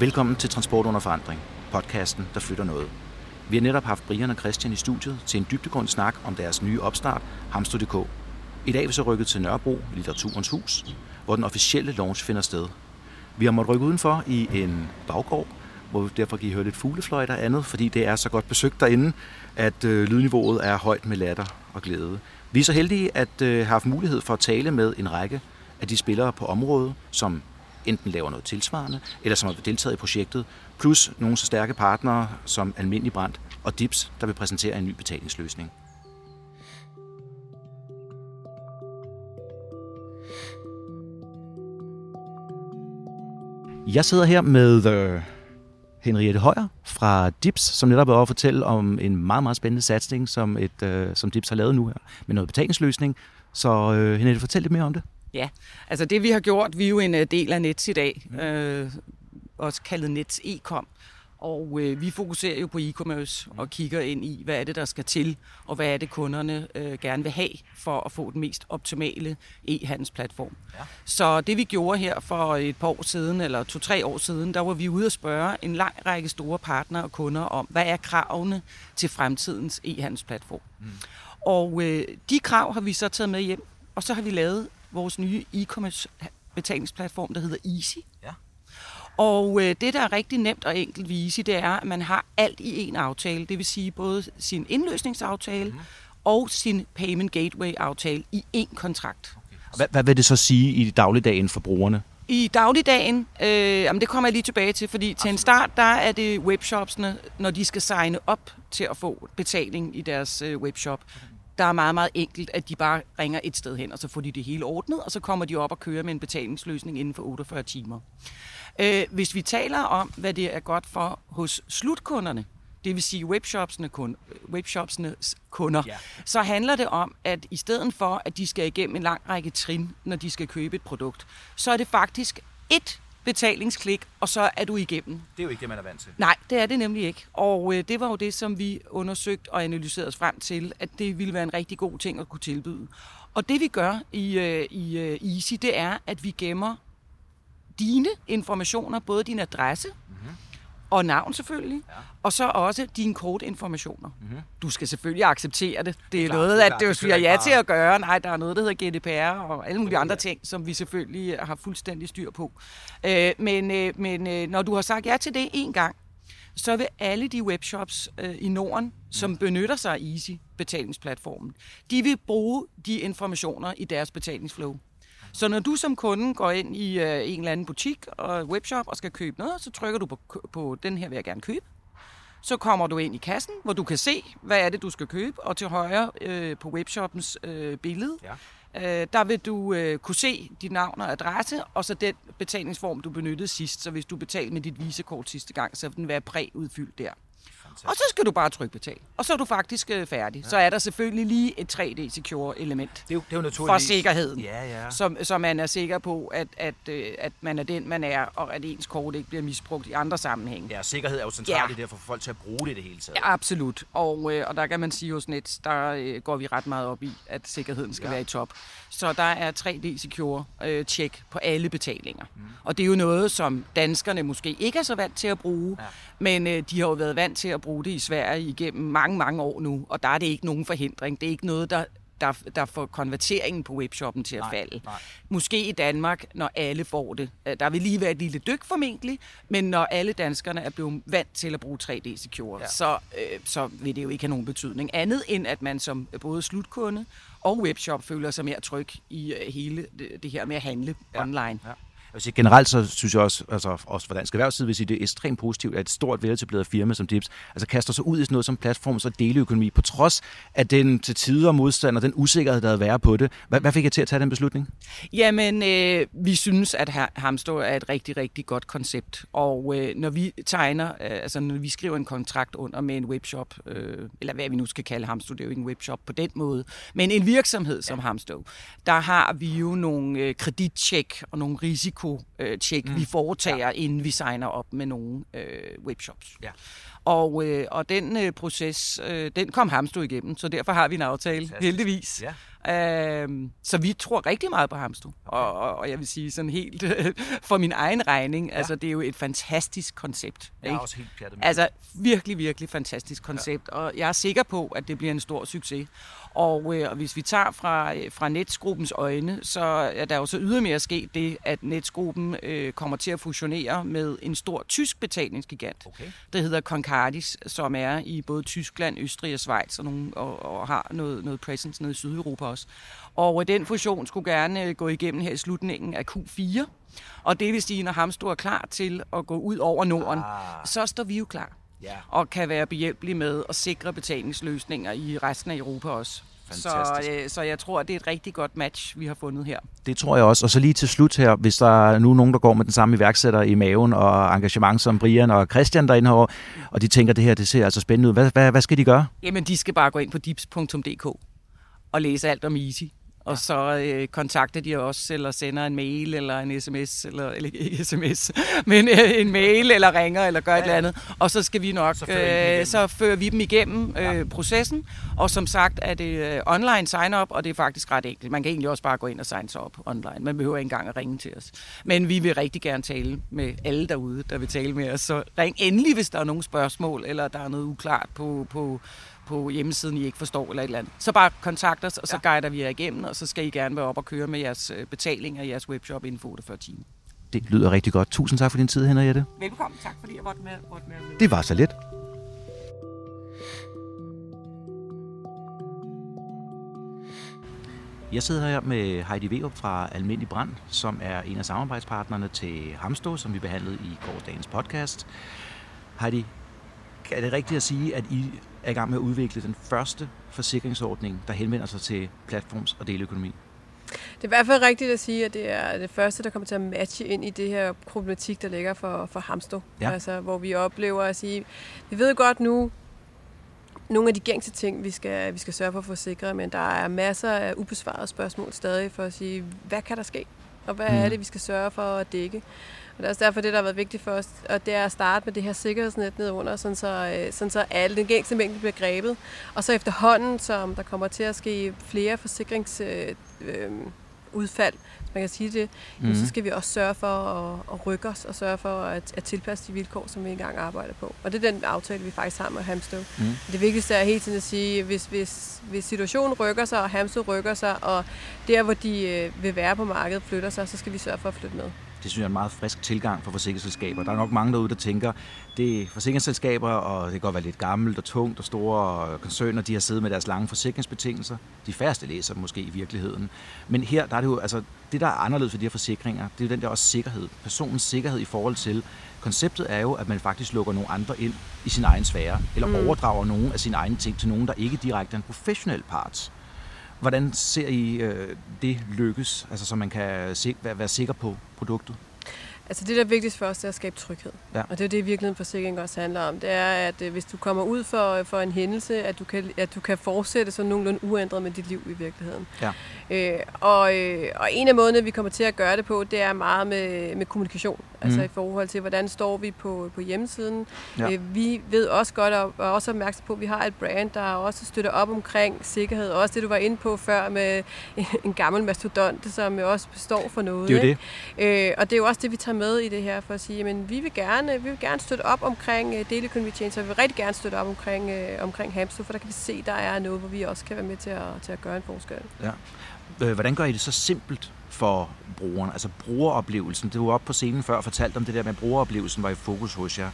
Velkommen til Transport under forandring, podcasten, der flytter noget. Vi har netop haft Brian og Christian i studiet til en dybdegående snak om deres nye opstart, Hamster.dk. I dag er vi så rykket til Nørrebro, Litteraturens Hus, hvor den officielle launch finder sted. Vi har måttet rykke udenfor i en baggård, hvor vi derfor kan I høre lidt fuglefløjt og andet, fordi det er så godt besøgt derinde, at øh, lydniveauet er højt med latter og glæde. Vi er så heldige at øh, have haft mulighed for at tale med en række af de spillere på området, som enten laver noget tilsvarende, eller som har deltaget i projektet, plus nogle så stærke partnere som Almindelig Brand og Dips, der vil præsentere en ny betalingsløsning. Jeg sidder her med øh, Henriette Højer fra Dips, som netop er over at fortælle om en meget, meget spændende satsning, som, et, øh, som Dips har lavet nu her, med noget betalingsløsning. Så øh, Henriette, fortæl lidt mere om det. Ja, altså det vi har gjort, vi er jo en øh, del af Nets i dag, øh, også kaldet Nets e-com. Og øh, vi fokuserer jo på e-commerce og kigger ind i, hvad er det, der skal til, og hvad er det, kunderne øh, gerne vil have for at få den mest optimale e-handelsplatform. Ja. Så det vi gjorde her for et par år siden, eller to-tre år siden, der var vi ude at spørge en lang række store partnere og kunder om, hvad er kravene til fremtidens e-handelsplatform. Mm. Og øh, de krav har vi så taget med hjem, og så har vi lavet vores nye e-commerce betalingsplatform, der hedder Easy. Ja. Og øh, det, der er rigtig nemt og enkelt ved Easy, det er, at man har alt i en aftale. Det vil sige både sin indløsningsaftale mm. og sin payment gateway-aftale i én kontrakt. Okay. Hvad, hvad vil det så sige i dagligdagen for brugerne? I dagligdagen, øh, jamen det kommer jeg lige tilbage til, fordi Absolut. til en start, der er det webshopsene, når de skal signe op til at få betaling i deres øh, webshop. Okay der er meget, meget enkelt, at de bare ringer et sted hen, og så får de det hele ordnet, og så kommer de op og kører med en betalingsløsning inden for 48 timer. Øh, hvis vi taler om, hvad det er godt for hos slutkunderne, det vil sige webshopsene kun, webshopsnes kunder, ja. så handler det om, at i stedet for, at de skal igennem en lang række trin, når de skal købe et produkt, så er det faktisk et betalingsklik, og så er du igennem. Det er jo ikke det, man er vant til. Nej, det er det nemlig ikke. Og øh, det var jo det, som vi undersøgte og analyserede os frem til, at det ville være en rigtig god ting at kunne tilbyde. Og det vi gør i, øh, i øh, Easy, det er, at vi gemmer dine informationer, både din adresse, mm-hmm og navn selvfølgelig, ja. og så også dine kortinformationer. Mm-hmm. Du skal selvfølgelig acceptere det. Det er klar, noget, at du siger ja til at gøre. Nej, der er noget, der hedder GDPR og alle mulige andre ting, som vi selvfølgelig har fuldstændig styr på. Øh, men øh, men øh, når du har sagt ja til det en gang, så vil alle de webshops øh, i Norden, som mm. benytter sig af Easy betalingsplatformen, de vil bruge de informationer i deres betalingsflow. Så når du som kunde går ind i øh, en eller anden butik og webshop og skal købe noget, så trykker du på, på den her vil jeg gerne købe. Så kommer du ind i kassen, hvor du kan se, hvad er det, du skal købe. Og til højre øh, på webshoppens øh, billede, ja. øh, der vil du øh, kunne se dit navn og adresse, og så den betalingsform, du benyttede sidst. Så hvis du betalte med dit visekort sidste gang, så vil den være præudfyldt der. Og så skal du bare trykke betal. Og så er du faktisk øh, færdig. Ja. Så er der selvfølgelig lige et 3D secure element det er jo, det er jo for sikkerheden. Ja, ja. Som, så man er sikker på, at, at, øh, at man er den, man er, og at ens kort ikke bliver misbrugt i andre sammenhænge. Ja, sikkerhed er jo centralt ja. det for folk til at bruge det det hele taget. Ja, absolut. Og, øh, og der kan man sige hos Nets, der øh, går vi ret meget op i, at sikkerheden skal ja. være i top. Så der er 3D secure øh, check på alle betalinger. Mm. Og det er jo noget, som danskerne måske ikke er så vant til at bruge, ja. men øh, de har jo været vant til at bruge det i Sverige igennem mange, mange år nu, og der er det ikke nogen forhindring. Det er ikke noget, der der, der får konverteringen på webshoppen til at nej, falde. Nej. Måske i Danmark, når alle får det. Øh, der vil lige være et lille dyk formentlig, men når alle danskerne er blevet vant til at bruge 3D Secure, ja. så, øh, så vil det jo ikke have nogen betydning. Andet end, at man som både slutkunde og webshop føler sig mere tryg i øh, hele det, det her med at handle ja. online. Ja. Sige, generelt så synes jeg også, altså også for dansk erhvervsside, vil sige, det er ekstremt positivt, at et stort veletableret firma som Dips altså kaster sig ud i sådan noget som platforms og deleøkonomi, på trods af den til tider modstand og den usikkerhed, der havde været på det. Hvad, hvad fik jeg til at tage den beslutning? Jamen, øh, vi synes, at Hamstå er et rigtig, rigtig godt koncept. Og øh, når vi tegner, øh, altså når vi skriver en kontrakt under med en webshop, øh, eller hvad vi nu skal kalde Hamstå, det er jo ikke en webshop på den måde, men en virksomhed som ja. Hamstå, der har vi jo nogle øh, kredittjek og nogle risiko risikotjek, mm. vi foretager, ja. inden vi signer op med nogle øh, webshops. Ja. Og, øh, og den øh, proces, øh, den kom Hamstro igennem, så derfor har vi en aftale, heldigvis. Ja. Øhm, så vi tror rigtig meget på Hamstro. Og, og, og jeg vil sige sådan helt for min egen regning, ja. altså det er jo et fantastisk koncept. Jeg er også helt pjattet med Altså virkelig, virkelig fantastisk koncept, ja. og jeg er sikker på, at det bliver en stor succes. Og, øh, og hvis vi tager fra, øh, fra Netsgruppens øjne, så er der jo så ydermere sket det, at Netsgruppen øh, kommer til at fusionere med en stor tysk betalingsgigant, okay. der hedder Concardis, som er i både Tyskland, Østrig og Schweiz, og, nogle, og, og har noget, noget presence nede i Sydeuropa også. Og øh, den fusion skulle gerne øh, gå igennem her i slutningen af Q4. Og det vil sige, når Hamstro er klar til at gå ud over Norden, ah. så står vi jo klar ja. og kan være behjælpelig med at sikre betalingsløsninger i resten af Europa også. Så, øh, så jeg tror, det er et rigtig godt match, vi har fundet her. Det tror jeg også. Og så lige til slut her, hvis der er nu nogen, der går med den samme iværksætter i maven og engagement som Brian og Christian derinde her, og de tænker, det her det ser altså spændende ud. Hvad, hvad, hvad skal de gøre? Jamen, de skal bare gå ind på dips.dk og læse alt om Easy og så øh, kontakter de os, eller sender en mail, eller en sms, eller, eller ikke sms, men øh, en mail, eller ringer, eller gør ja, et eller andet. Og så skal vi nok, så fører, øh, så fører vi dem igennem øh, ja. processen. Og som sagt er det øh, online sign-up, og det er faktisk ret enkelt. Man kan egentlig også bare gå ind og signe sig op online. Man behøver ikke engang at ringe til os. Men vi vil rigtig gerne tale med alle derude, der vil tale med os. Så ring endelig, hvis der er nogle spørgsmål, eller der er noget uklart på, på på hjemmesiden, I ikke forstår eller et eller andet. Så bare kontakt os, og så ja. guider vi jer igennem, og så skal I gerne være op og køre med jeres øh, betaling og jeres webshop inden for 48 timer. Det lyder rigtig godt. Tusind tak for din tid, Henriette. Velkommen. Tak fordi jeg måtte med. Måtte med. Det var så lidt. Jeg sidder her med Heidi Veup fra Almindelig Brand, som er en af samarbejdspartnerne til Hamstå, som vi behandlede i gårdagens podcast. Heidi, er det rigtigt at sige, at I er i gang med at udvikle den første forsikringsordning, der henvender sig til platforms- og deleøkonomi? Det er i hvert fald rigtigt at sige, at det er det første, der kommer til at matche ind i det her problematik, der ligger for, for Hamstå. Ja. Altså, hvor vi oplever at sige, vi ved godt nu, nogle af de gængse ting, vi skal, vi skal sørge for at forsikre, men der er masser af ubesvarede spørgsmål stadig for at sige, hvad kan der ske? Og hvad mm. er det, vi skal sørge for at dække? Og det er også derfor, det, der har været vigtigt for os, og det er at starte med det her sikkerhedsnet nedunder, sådan så, øh, sådan så alle den gængse mængde bliver grebet. Og så efterhånden, som der kommer til at ske flere forsikringsudfald, øh, udfald, hvis man kan sige det, mm. så skal vi også sørge for at, at rykke os og sørge for at, at tilpasse de vilkår, som vi engang arbejder på. Og det er den aftale, vi faktisk har med Hamstow. Mm. Det vigtigste er hele tiden at sige, hvis, hvis, hvis situationen rykker sig, og Hamstow rykker sig, og der, hvor de øh, vil være på markedet, flytter sig, så skal vi sørge for at flytte med. Det synes jeg er en meget frisk tilgang for forsikringsselskaber. Der er nok mange derude, der tænker, det er forsikringsselskaber, og det kan godt være lidt gammelt og tungt og store koncerner, de har siddet med deres lange forsikringsbetingelser. De færreste læser måske i virkeligheden. Men her, der er det jo, altså, det der er anderledes for de her forsikringer, det er jo den der også sikkerhed. Personens sikkerhed i forhold til, konceptet er jo, at man faktisk lukker nogle andre ind i sin egen sfære, eller mm. overdrager nogle af sine egne ting til nogen, der ikke direkte er en professionel part. Hvordan ser I øh, det lykkes, altså så man kan se, være, være sikker på produktet? Altså det, der er vigtigst for os, det er at skabe tryghed. Ja. Og det er det, virkeligheden forsikring også handler om. Det er, at øh, hvis du kommer ud for, for en hændelse, at du, kan, at du kan fortsætte så nogenlunde uændret med dit liv i virkeligheden. Ja. Øh, og, øh, og en af måderne, vi kommer til at gøre det på, det er meget med, med kommunikation. Altså mm. i forhold til, hvordan står vi på, på hjemmesiden. Ja. Øh, vi ved også godt, og er også opmærksom på, at vi har et brand, der også støtter op omkring sikkerhed. Også det, du var inde på før med en gammel mastodont, som jo også står for noget. Det er jo det. Øh, og det er jo også det, vi tager med i det her, for at sige, at vi vil gerne, vi vil gerne støtte op omkring uh, deleøkonomi så vi vil rigtig gerne støtte op omkring, uh, omkring Hamster, for der kan vi se, der er noget, hvor vi også kan være med til at, til at gøre en forskel. Ja. Øh, hvordan gør I det så simpelt for brugeren? Altså brugeroplevelsen. Det var op på scenen før og fortalt om det der med, at brugeroplevelsen var i fokus hos jer.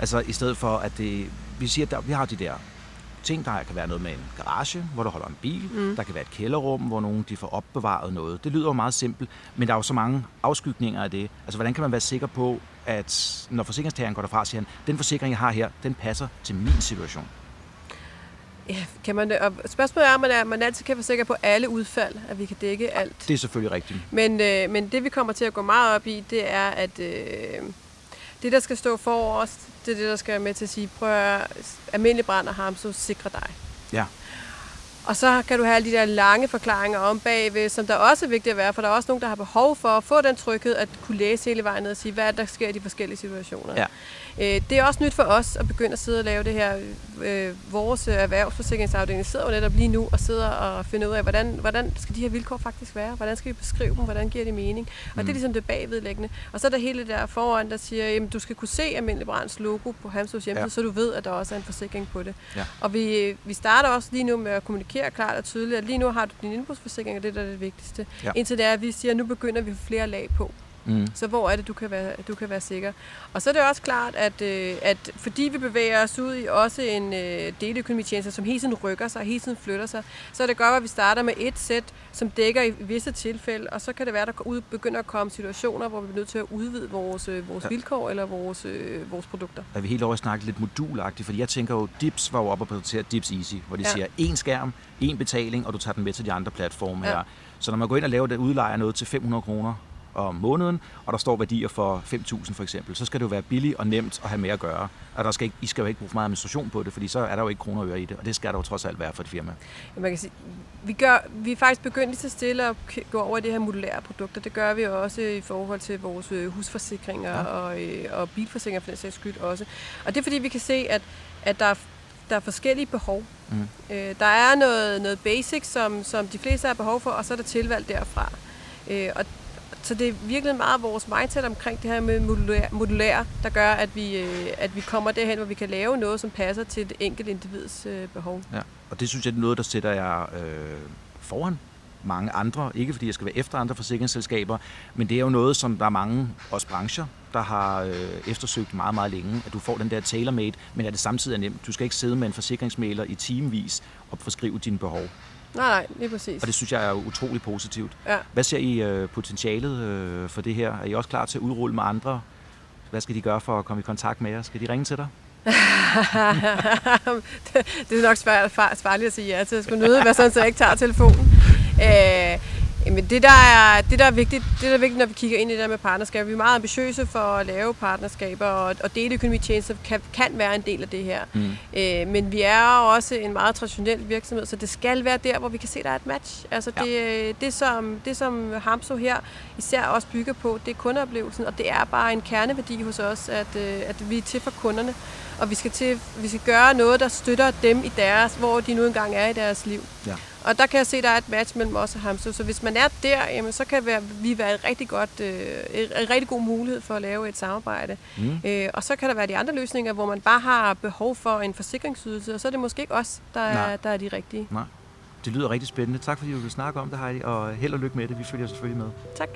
Altså i stedet for, at det, vi siger, at vi har de der ting. Der kan være noget med en garage, hvor du holder en bil. Mm. Der kan være et kælderrum, hvor nogen de får opbevaret noget. Det lyder jo meget simpelt, men der er jo så mange afskygninger af det. Altså, hvordan kan man være sikker på, at når forsikringstageren går derfra siger, han, den forsikring, jeg har her, den passer til min situation? Ja, kan man, og spørgsmålet er, om man, er, man altid kan være sikker på alle udfald, at vi kan dække alt. Det er selvfølgelig rigtigt. Men, øh, men det, vi kommer til at gå meget op i, det er, at øh, det, der skal stå for os, det er det, der skal være med til at sige, prøv at almindelig brand og ham, så sikre dig. Ja. Og så kan du have alle de der lange forklaringer om bagved, som der også er vigtigt at være, for der er også nogen, der har behov for at få den tryghed, at kunne læse hele vejen ned og sige, hvad der sker i de forskellige situationer. Ja. Øh, det er også nyt for os at begynde at sidde og lave det her. Øh, vores erhvervsforsikringsafdeling sidder jo netop lige nu og sidder og finder ud af, hvordan, hvordan skal de her vilkår faktisk være? Hvordan skal vi beskrive dem? Hvordan giver det mening? Og mm. det er mm. ligesom det bagvedlæggende. Og så er der hele der foran, der siger, at du skal kunne se Almindelig Brands logo på Hamsters hjemmeside, ja. så du ved, at der også er en forsikring på det. Ja. Og vi, vi starter også lige nu med at kommunikere klart og tydeligt, at lige nu har du din indbrudsforsikring, og det er det vigtigste. Ja. Indtil det er, at vi siger, at nu begynder vi at få flere lag på. Mm. Så hvor er det, du kan, være, du kan være sikker? Og så er det også klart, at, øh, at fordi vi bevæger os ud i også en øh, deleøkonomitjeneste, som hele tiden rykker sig, hele tiden flytter sig, så er det godt, at vi starter med et sæt, som dækker i visse tilfælde, og så kan det være, at der ud, begynder at komme situationer, hvor vi er nødt til at udvide vores, øh, vores ja. vilkår eller vores, øh, vores produkter. Er vi helt over at snakke lidt modulagtigt? Fordi jeg tænker jo, Dips var jo oppe og præsentere Dips Easy, hvor de ja. siger, én skærm, én betaling, og du tager den med til de andre platforme ja. her. Så når man går ind og laver det, udlejer noget til 500 kroner, om måneden, og der står værdier for 5.000 for eksempel, så skal det jo være billigt og nemt at have med at gøre. Og der skal ikke, I skal jo ikke bruge for meget administration på det, fordi så er der jo ikke kroner og øre i det, og det skal der jo trods alt være for et firma. Ja, man kan sige, vi, gør, vi er faktisk begyndt lige så stille at gå over i det her modulære produkter. Det gør vi også i forhold til vores øh, husforsikringer ja. og, øh, og bilforsikringer for den sags skyld også. Og det er fordi, vi kan se, at, at der er der er forskellige behov. Mm. Øh, der er noget, noget basic, som, som de fleste har behov for, og så er der tilvalg derfra. Øh, og så det er virkelig meget vores mindset omkring det her med modulær, modulær der gør, at vi, øh, at vi kommer derhen, hvor vi kan lave noget, som passer til det enkelte individs øh, behov. Ja, og det synes jeg er noget, der sætter jeg øh, foran mange andre. Ikke fordi jeg skal være efter andre forsikringsselskaber, men det er jo noget, som der er mange, også brancher, der har øh, eftersøgt meget, meget længe, at du får den der tailor-made, men at det samtidig er nemt. Du skal ikke sidde med en forsikringsmæler i timevis og forskrive dine behov. Nej, nej, lige præcis. Og det synes jeg er utrolig positivt. Ja. Hvad ser I øh, potentialet øh, for det her? Er I også klar til at udrulle med andre? Hvad skal de gøre for at komme i kontakt med jer? Skal de ringe til dig? det er nok svært, farligt at sige ja til. Jeg skulle nøde være sådan, så jeg ikke tager telefonen. Øh, Jamen det der, er, det, der er vigtigt, det der er vigtigt, når vi kigger ind i det der med partnerskaber, vi er meget ambitiøse for at lave partnerskaber, og, og deleøkonomitjenester kan, kan være en del af det her. Mm. Øh, men vi er også en meget traditionel virksomhed, så det skal være der, hvor vi kan se, at der er et match. Altså ja. det, det, som, det, som Hamso her især også bygger på, det er kundeoplevelsen, og det er bare en kerneværdi hos os, at, øh, at vi er til for kunderne, og vi skal, til, vi skal gøre noget, der støtter dem i deres, hvor de nu engang er i deres liv. Ja. Og der kan jeg se, at der er et match mellem os og Hamster. Så hvis man er der, jamen, så kan vi være et rigtig godt, øh, en rigtig god mulighed for at lave et samarbejde. Mm. Øh, og så kan der være de andre løsninger, hvor man bare har behov for en forsikringsydelse, og så er det måske ikke os, der, er, der er de rigtige. Nej. Det lyder rigtig spændende. Tak fordi du vil snakke om det, Heidi, og held og lykke med det. Vi følger selvfølgelig med. Tak.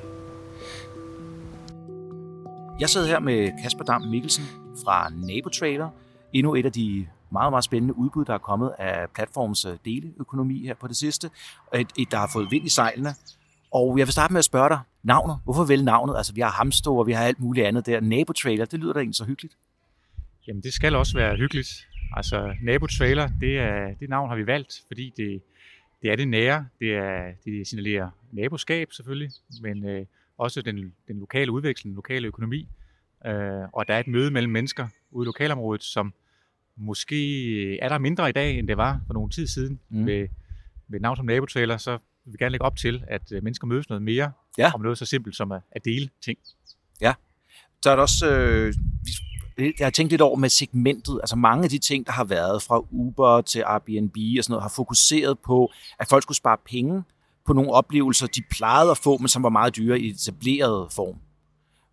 Jeg sidder her med Kasper Dam Mikkelsen fra Nabotrailer. Endnu et af de meget, meget spændende udbud, der er kommet af platforms øh, deleøkonomi her på det sidste. Et, et, der har fået vind i sejlene. Og jeg vil starte med at spørge dig, navnet. Hvorfor vælge navnet? Altså, vi har Hamstore, og vi har alt muligt andet der. Nabotrailer, det lyder da egentlig så hyggeligt. Jamen, det skal også være hyggeligt. Altså, Nabotrailer, det, er, det navn har vi valgt, fordi det, det er det nære. Det, er, det signalerer naboskab selvfølgelig, men øh, også den, den lokale udveksling, den lokale økonomi. Øh, og der er et møde mellem mennesker ude i lokalområdet, som, Måske er der mindre i dag, end det var for nogle tid siden mm. med, med navn som nabotaler, så vil vi gerne lægge op til, at øh, mennesker mødes noget mere ja. om noget så simpelt som at, at dele ting. Ja, så er der også, øh, jeg har tænkt lidt over med segmentet, altså mange af de ting, der har været fra Uber til Airbnb og sådan noget, har fokuseret på, at folk skulle spare penge på nogle oplevelser, de plejede at få, men som var meget dyre i etableret form.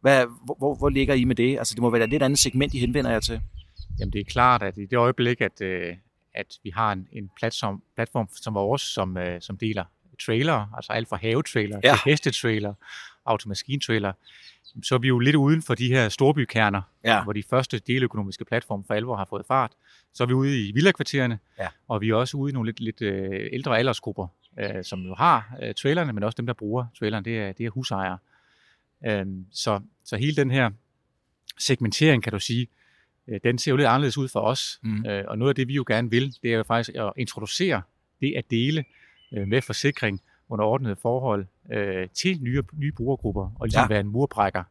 Hvad, hvor, hvor, hvor ligger I med det? Altså det må være et lidt andet segment, I henvender jer til. Jamen det er klart, at i det øjeblik, at, øh, at vi har en, en platform, platform som vores, som, øh, som deler trailer, altså alt fra havetrailer ja. til hestetrailer, automaskintrailer, så er vi jo lidt uden for de her storbykerner, ja. hvor de første deløkonomiske platforme for alvor har fået fart. Så er vi ude i villakvartererne, ja. og vi er også ude i nogle lidt, lidt øh, ældre aldersgrupper, øh, som jo har øh, trailerne, men også dem, der bruger trailerne, det er, det er husejere. Øh, så, så hele den her segmentering, kan du sige, Øh, den ser jo lidt anderledes ud for os. Mm. Øh, og noget af det, vi jo gerne vil, det er jo faktisk at introducere det at dele øh, med forsikring under ordnede forhold til nye, nye brugergrupper, og ligesom ja. være en murbrækker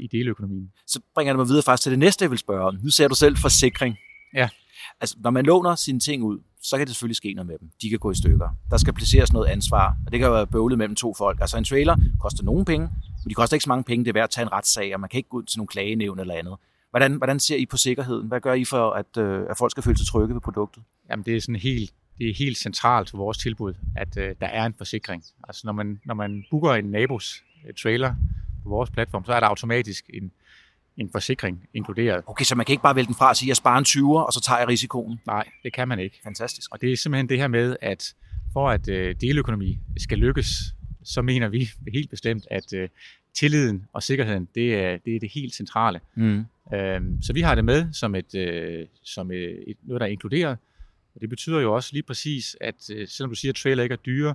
i deleøkonomien. Så bringer det mig videre faktisk til det næste, jeg vil spørge om. Nu ser du selv forsikring. Ja. Altså, når man låner sine ting ud, så kan det selvfølgelig ske noget med dem. De kan gå i stykker. Der skal placeres noget ansvar, og det kan være bøvlet mellem to folk. Altså en trailer koster nogen penge, men de koster ikke så mange penge, det er værd at tage en retssag, og man kan ikke gå ud til nogle klagenævn eller andet. Hvordan, hvordan ser I på sikkerheden? Hvad gør I for, at, øh, at folk skal føle sig trygge ved produktet? Jamen, det er sådan helt, det er helt centralt for vores tilbud, at øh, der er en forsikring. Altså, når man, når man booker en nabos øh, trailer på vores platform, så er der automatisk en, en forsikring inkluderet. Okay, så man kan ikke bare vælge den fra og sige, at jeg sparer en 20'er, og så tager jeg risikoen? Nej, det kan man ikke. Fantastisk. Og det er simpelthen det her med, at for at øh, deleøkonomi skal lykkes, så mener vi helt bestemt, at øh, tilliden og sikkerheden, det er det, er det helt centrale. Mm. Øhm, så vi har det med som, et, øh, som et, et, noget, der er inkluderet. Og det betyder jo også lige præcis, at øh, selvom du siger, at trailer ikke er dyre,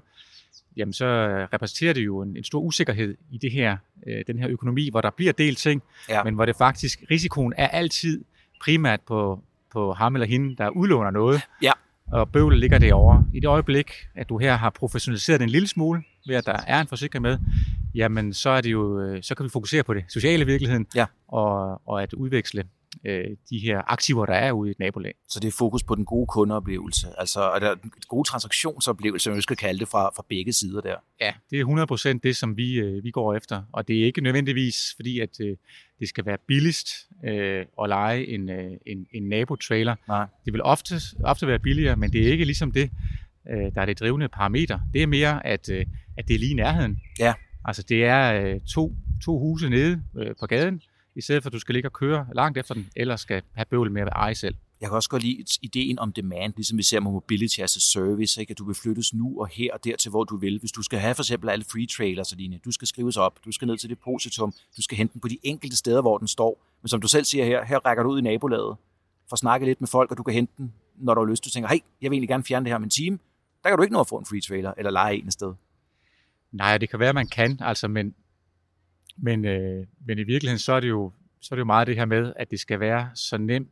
jamen så repræsenterer det jo en, en stor usikkerhed i det her, øh, den her økonomi, hvor der bliver delt ting, ja. men hvor det faktisk, risikoen er altid primært på, på ham eller hende, der udlåner noget. Ja. Og bøvlet ligger derovre. I det øjeblik, at du her har professionaliseret en lille smule, ved at der er en forsikring med, jamen så er det jo, øh, så kan vi fokusere på det sociale virkeligheden, ja. og, og at udveksle øh, de her aktiver, der er ude i et nabolag. Så det er fokus på den gode kundeoplevelse, altså er der en god transaktionsoplevelse, som vi skal kalde det fra, fra begge sider der. Ja, det er 100% det, som vi, øh, vi går efter, og det er ikke nødvendigvis fordi, at øh, det skal være billigst øh, at lege en, øh, en, en nabo-trailer. Nej. Det vil ofte, ofte være billigere, men det er ikke ligesom det, øh, der er det drivende parameter. Det er mere, at, øh, at det er lige i nærheden. Ja. Altså det er øh, to, to huse nede øh, på gaden, i stedet for at du skal ligge og køre langt efter den, eller skal have bøvl med at eje selv. Jeg kan også godt lide ideen om demand, ligesom vi ser med mobility as a service, ikke? at du vil flyttes nu og her og der til, hvor du vil. Hvis du skal have for eksempel alle free trailers, Aline, du skal skrives op, du skal ned til depositum, du skal hente den på de enkelte steder, hvor den står. Men som du selv siger her, her rækker du ud i nabolaget for at snakke lidt med folk, og du kan hente den, når du har lyst. Du tænker, hey, jeg vil egentlig gerne fjerne det her om en time. Der kan du ikke nå at få en free trailer eller lege en sted. Nej, det kan være, man kan, altså, men, men, øh, men i virkeligheden så er det jo så er det jo meget det her med, at det skal være så nemt,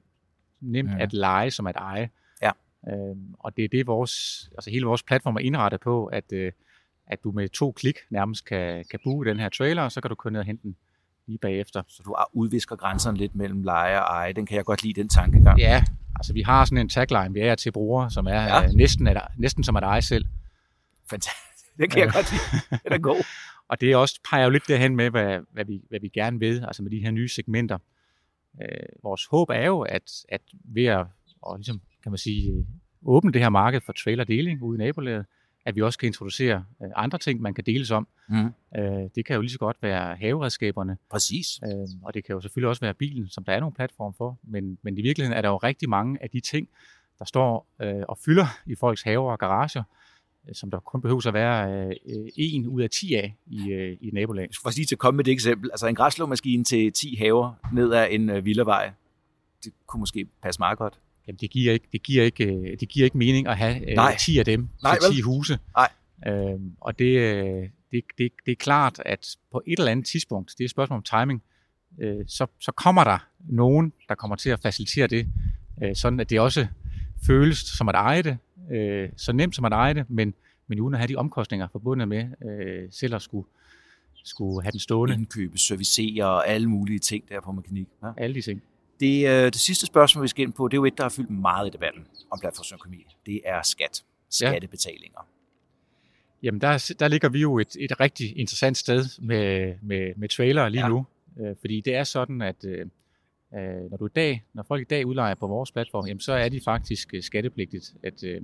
nemt ja. at lege som at eje. Ja. Øhm, og det er det, vores, altså hele vores platform er indrettet på, at, øh, at du med to klik nærmest kan, kan booke den her trailer, og så kan du køre ned og hente den lige bagefter. Så du udvisker grænserne lidt mellem leje og eje. Den kan jeg godt lide, den tankegang. Ja, altså vi har sådan en tagline, vi er til brugere, som er ja. øh, næsten, at, næsten som at eje selv. Fantastisk. Det kan jeg godt lide. Den er god. Og det også peger jo lidt derhen med, hvad, hvad, vi, hvad vi gerne vil, altså med de her nye segmenter. Øh, vores håb er jo, at, at ved at og ligesom, kan man sige, åbne det her marked for trailer-deling ude i nabolaget, at vi også kan introducere øh, andre ting, man kan deles om. Mm. Øh, det kan jo lige så godt være haveredskaberne. Præcis. Øh, og det kan jo selvfølgelig også være bilen, som der er nogle platform for. Men, men i virkeligheden er der jo rigtig mange af de ting, der står øh, og fylder i folks haver og garager, som der kun behøver at være øh, en ud af 10 af i, øh, i nabolaget. For lige til at komme med det eksempel, altså en græslåmaskine til 10 haver ned ad en øh, villavej, det kunne måske passe meget godt. Jamen, det giver ikke, det giver ikke, øh, det giver ikke mening at have øh, Nej. 10 af dem Nej, til 10 vel? huse. Nej. Øhm, og det, øh, det, det, det er klart, at på et eller andet tidspunkt, det er et spørgsmål om timing, øh, så, så kommer der nogen, der kommer til at facilitere det, øh, sådan at det også føles som at eje det, øh, så nemt som at eje det, men, men uden at have de omkostninger forbundet med øh, selv at skulle, skulle have den stående. Indkøbe, servicere og alle mulige ting der på mekanik. Ja? Alle de ting. Det, øh, det sidste spørgsmål, vi skal ind på, det er jo et, der har fyldt meget i debatten om platformsøkonomi. Det er skat. Skattebetalinger. Ja. Jamen, der, der ligger vi jo et, et rigtig interessant sted med, med, med trailer lige ja. nu. Øh, fordi det er sådan, at øh, Øh, når, du i dag, når folk i dag udlejer på vores platform, jamen, så er de faktisk skattepligtigt, at, øh,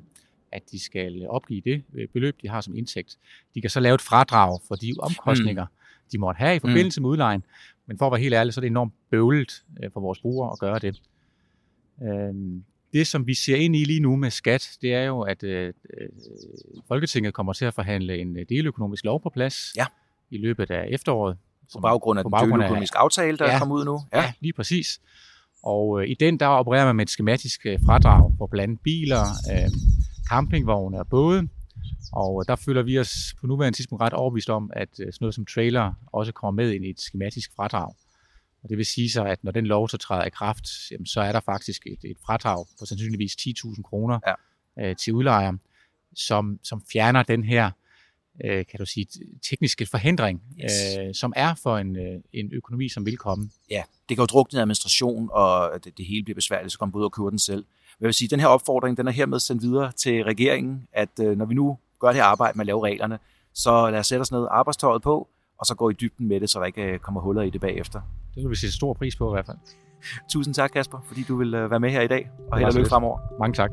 at de skal opgive det beløb, de har som indtægt. De kan så lave et fradrag for de omkostninger, mm. De måtte have i forbindelse mm. med udlejen. Men for at være helt ærlig, så er det enormt bøvlet for vores brugere at gøre det. Det, som vi ser ind i lige nu med skat, det er jo, at øh, Folketinget kommer til at forhandle en deløkonomisk lov på plads ja. i løbet af efteråret. På baggrund af på baggrund den økonomiske aftale, der ja, er kommet ud nu? Ja, ja lige præcis. Og øh, i den, der opererer man med et skematisk øh, fradrag for blandt andet biler, øh, campingvogne og både. Og der føler vi os på nuværende tidspunkt ret overbevist om, at øh, sådan noget som trailer også kommer med ind i et skematisk fradrag. Og det vil sige så, at når den lov så træder i kraft, jamen, så er der faktisk et, et fradrag på sandsynligvis 10.000 kroner ja. øh, til udlejeren, som, som fjerner den her øh, kan du sige, tekniske forhindring, yes. øh, som er for en, øh, en økonomi, som vil komme. Ja, det kan jo drukne i administration, og det, det hele bliver besværligt, så kommer ud og købe den selv. Men jeg vil sige, den her opfordring, den er hermed sendt videre til regeringen, at øh, når vi nu gør det arbejde med at lave reglerne, så lad os sætte os ned, arbejdstøjet på, og så gå i dybden med det, så der ikke øh, kommer huller i det bagefter. Det vil vi sætte stor pris på i hvert fald. Tusind tak, Kasper, fordi du vil øh, være med her i dag, og held og lykke fremover. Mange tak.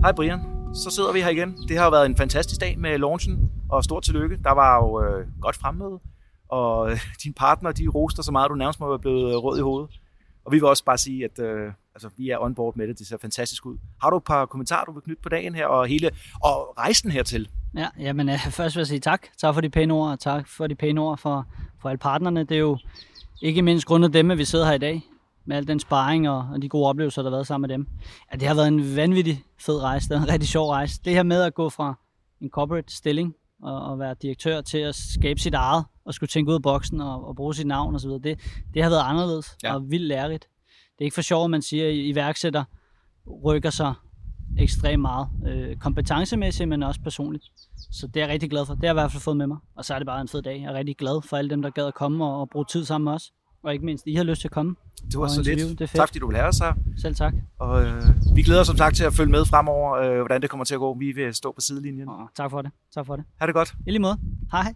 Hej Brian, så sidder vi her igen. Det har været en fantastisk dag med launchen, og stort tillykke. Der var jo øh, godt fremmøde, og øh, din partner, de roster så meget, du nærmest må være blevet øh, rød i hovedet. Og vi vil også bare sige, at øh, altså, vi er on board med det. Det ser fantastisk ud. Har du et par kommentarer, du vil knytte på dagen her, og hele og rejsen hertil? Ja, jamen, øh, først vil jeg sige tak. Tak for de pæne ord, og tak for de pæne ord for, for alle partnerne. Det er jo ikke mindst grundet dem, at vi sidder her i dag med al den sparring og, og de gode oplevelser, der har været sammen med dem. Ja, det har været en vanvittig fed rejse. Det er en rigtig sjov rejse. Det her med at gå fra en corporate stilling og, og være direktør til at skabe sit eget og skulle tænke ud af boksen og, og bruge sit navn osv., det, det har været anderledes ja. og vildt lærerigt. Det er ikke for sjovt, at man siger, at iværksætter rykker sig ekstremt meget. Øh, kompetencemæssigt, men også personligt. Så det er jeg rigtig glad for. Det har jeg i hvert fald fået med mig. Og så er det bare en fed dag. Jeg er rigtig glad for alle dem, der gad at komme og, og bruge tid sammen med os. Og ikke mindst, I har lyst til at komme. Det var så lidt. Det er fedt. Tak fordi du vil have os her. Selv tak. Og øh, vi glæder os som sagt til at følge med fremover, øh, hvordan det kommer til at gå. Vi vil stå på sidelinjen. Oh, tak for det. Tak for det. Ha' det godt. I lige måde. Hej.